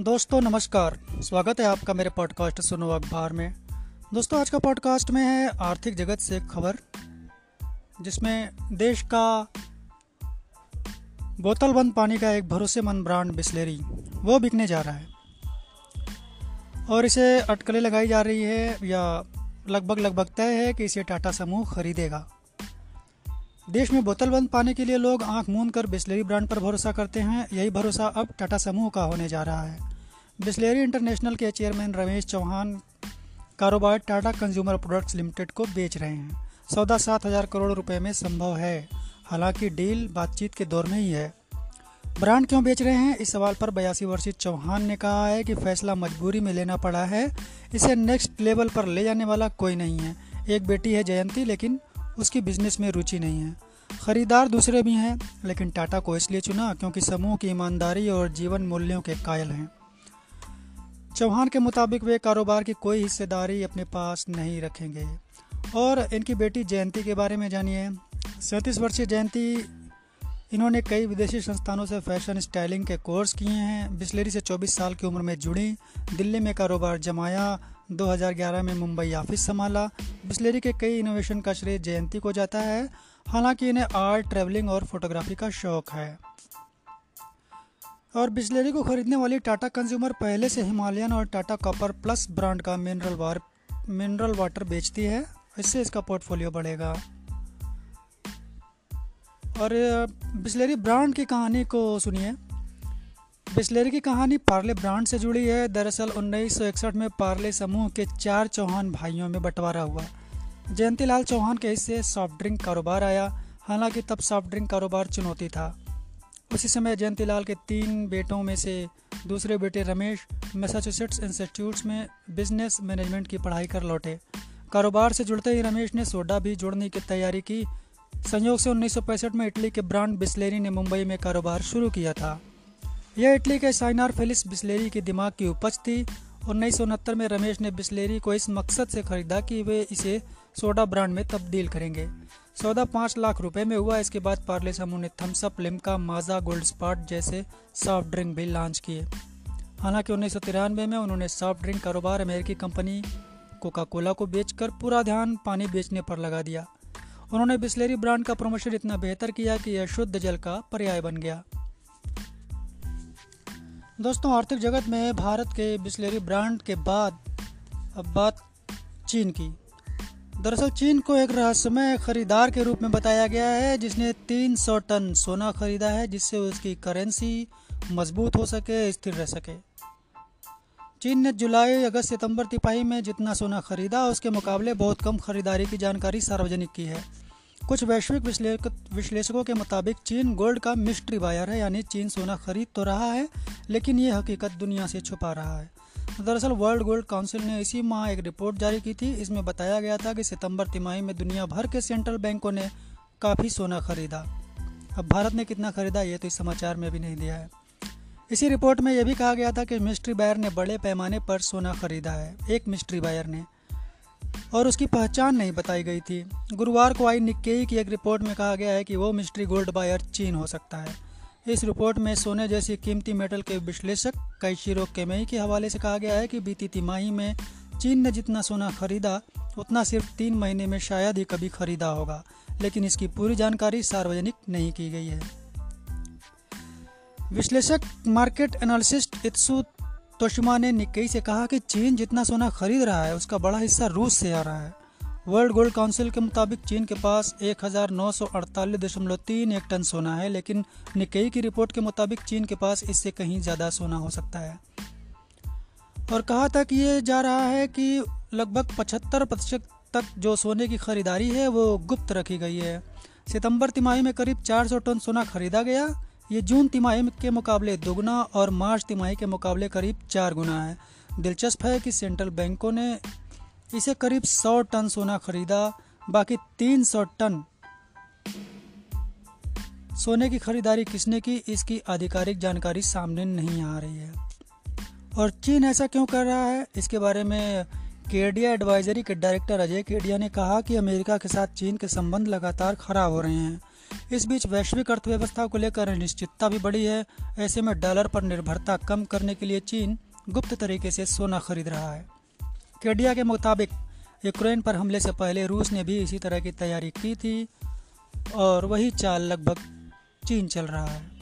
दोस्तों, नमस्कार। स्वागत है आपका मेरे पॉडकास्ट सुनो अखबार में। दोस्तों, आज का पॉडकास्ट में है आर्थिक जगत से खबर, जिसमें देश का बोतल बंद पानी का एक भरोसेमंद ब्रांड बिस्लेरी, वो बिकने जा रहा है। और इसे अटकलें लगाई जा रही है या लगभग लगभग तय है कि इसे टाटा समूह खरीदेगा। देश में बोतल बंद पाने के लिए लोग आँख मूंद कर बिस्लेरी ब्रांड पर भरोसा करते हैं। यही भरोसा अब टाटा समूह का होने जा रहा है। बिस्लेरी इंटरनेशनल के चेयरमैन रमेश चौहान कारोबार टाटा कंज्यूमर प्रोडक्ट्स लिमिटेड को बेच रहे हैं। सौदा सात हज़ार करोड़ रुपए में संभव है। हालाँकि डील बातचीत के दौर में ही है। ब्रांड क्यों बेच रहे हैं? इस सवाल पर बयासी वर्षीय चौहान ने कहा है कि फैसला मजबूरी में लेना पड़ा है। इसे नेक्स्ट लेवल पर ले जाने वाला कोई नहीं है। एक बेटी है जयंती, लेकिन उसकी बिज़नेस में रुचि नहीं है। खरीदार दूसरे भी हैं, लेकिन टाटा को इसलिए चुना क्योंकि समूह की ईमानदारी और जीवन मूल्यों के कायल हैं। चौहान के मुताबिक वे कारोबार की कोई हिस्सेदारी अपने पास नहीं रखेंगे। और इनकी बेटी जयंती के बारे में जानिए। सैंतीस वर्षीय जयंती इन्होंने कई विदेशी संस्थानों से फ़ैशन स्टाइलिंग के कोर्स किए हैं। बिस्लेरी से 24 साल की उम्र में जुड़ी, दिल्ली में कारोबार जमाया 2011 में मुंबई ऑफ़िस संभाला। बिस्लेरी के कई इनोवेशन का श्रेय जयंती को जाता है, हालाँकि इन्हें आर्ट, ट्रैवलिंग और फोटोग्राफी का शौक है। और बिस्लेरी को खरीदने वाली टाटा कंज्यूमर पहले से हिमालयन और टाटा कॉपर प्लस ब्रांड का मिनरल वार, मिनरल वाटर बेचती है, इससे इसका पोर्टफोलियो बढ़ेगा। और बिस्लेरी ब्रांड की कहानी को सुनिए। बिस्लेरी की कहानी पार्ले ब्रांड से जुड़ी है। दरअसल 1961 में पार्ले समूह के चार चौहान भाइयों में बंटवारा हुआ। जयंती लाल चौहान के हिस्से सॉफ्ट ड्रिंक कारोबार आया। हालाँकि तब सॉफ्ट ड्रिंक कारोबार चुनौती था। उसी समय जयंती लाल के तीन बेटों में से दूसरे बेटे रमेश मैसाचुसेट्स इंस्टीट्यूट्स में बिज़नेस मैनेजमेंट की पढ़ाई कर लौटे। कारोबार से जुड़ते ही रमेश ने सोडा भी जोड़ने की तैयारी की। संयोग से उन्नीस सौ पैंसठ में इटली के ब्रांड बिस्लेरी ने मुंबई में कारोबार शुरू किया था। यह इटली के साइनार फेलिस बिस्लेरी के दिमाग की उपज थी। उन्नीस सौ उनहत्तर में रमेश ने बिस्लेरी को इस मकसद से खरीदा कि वे इसे सोडा ब्रांड में तब्दील करेंगे। सौदा पाँच लाख रुपए में हुआ। इसके बाद पार्ले समूह ने Thums Up Limca Maaza, gold spot जैसे सॉफ्ट ड्रिंक भी लॉन्च किए। हालाँकि उन्नीस सौ तिरानवे में उन्होंने सॉफ्ट ड्रिंक कारोबार अमेरिकी कंपनी कोका कोला को बेचकर पूरा ध्यान पानी बेचने पर लगा दिया। उन्होंने बिस्लेरी ब्रांड का प्रमोशन इतना बेहतर किया कि यह शुद्ध जल का पर्याय बन गया। दोस्तों, आर्थिक जगत में भारत के बिस्लेरी ब्रांड के बाद अब बात चीन की। दरअसल, चीन को एक रहस्यमय खरीदार के रूप में बताया गया है, जिसने 300 टन सोना खरीदा है, जिससे उसकी करेंसी मज़बूत हो सके, स्थिर रह सके। चीन ने जुलाई, अगस्त, सितंबर तिपाही में जितना सोना खरीदा, उसके मुकाबले बहुत कम खरीदारी की जानकारी सार्वजनिक की है। कुछ वैश्विक विश्लेषकों के मुताबिक चीन गोल्ड का मिस्ट्री बायर है, यानी चीन सोना खरीद तो रहा है, लेकिन ये हकीकत दुनिया से छुपा रहा है। दरअसल वर्ल्ड गोल्ड काउंसिल ने इसी माह एक रिपोर्ट जारी की थी। इसमें बताया गया था कि सितंबर तिमाही में दुनिया भर के सेंट्रल बैंकों ने काफ़ी सोना खरीदा। अब भारत ने कितना खरीदा, ये तो इस समाचार में भी नहीं दिया है। इसी रिपोर्ट में यह भी कहा गया था कि मिस्ट्री बायर ने बड़े पैमाने पर सोना खरीदा है, एक मिस्ट्री बायर ने। और उसकी पहचान नहीं बताई गई थी। गुरुवार को आई निक्केई की एक रिपोर्ट में कहा गया है कि वो मिस्ट्री गोल्ड बायर चीन हो सकता है। इस रिपोर्ट में सोने जैसी कीमती मेटल के विश्लेषक कैशिरो केमई के हवाले से कहा गया है कि बीती तिमाही में चीन ने जितना सोना खरीदा, उतना सिर्फ़ तीन महीने में शायद ही कभी खरीदा होगा, लेकिन इसकी पूरी जानकारी सार्वजनिक नहीं की गई है। विश्लेषक मार्केट एनालिसिस्ट इत्सु तोशिमा ने निकई से कहा कि चीन जितना सोना खरीद रहा है, उसका बड़ा हिस्सा रूस से आ रहा है। वर्ल्ड गोल्ड काउंसिल के मुताबिक चीन के पास एक एक टन सोना है, लेकिन निकई की रिपोर्ट के मुताबिक चीन के पास इससे कहीं ज़्यादा सोना हो सकता है। और कहा था कि ये जा रहा है कि लगभग पचहत्तर प्रतिशत तक जो सोने की खरीदारी है, वो गुप्त रखी गई है। सितंबर तिमाही में करीब 400 टन सोना खरीदा गया ये जून तिमाही के मुकाबले दोगुना और मार्च तिमाही के मुकाबले करीब चार गुना है। दिलचस्प है कि सेंट्रल बैंकों ने इसे करीब 100 टन सोना खरीदा, बाकी 300 टन सोने की खरीदारी किसने की, इसकी आधिकारिक जानकारी सामने नहीं आ रही है। और चीन ऐसा क्यों कर रहा है? इसके बारे में केडिया एडवाइजरी के डायरेक्टर अजय केडिया ने कहा कि अमेरिका के साथ चीन के संबंध लगातार खराब हो रहे हैं। इस बीच वैश्विक अर्थव्यवस्था को लेकर अनिश्चितता भी बढ़ी है। ऐसे में डॉलर पर निर्भरता कम करने के लिए चीन गुप्त तरीके से सोना खरीद रहा है। केडिया के मुताबिक, यूक्रेन पर हमले से पहले रूस ने भी इसी तरह की तैयारी की थी और वही चाल लगभग चीन चल रहा है।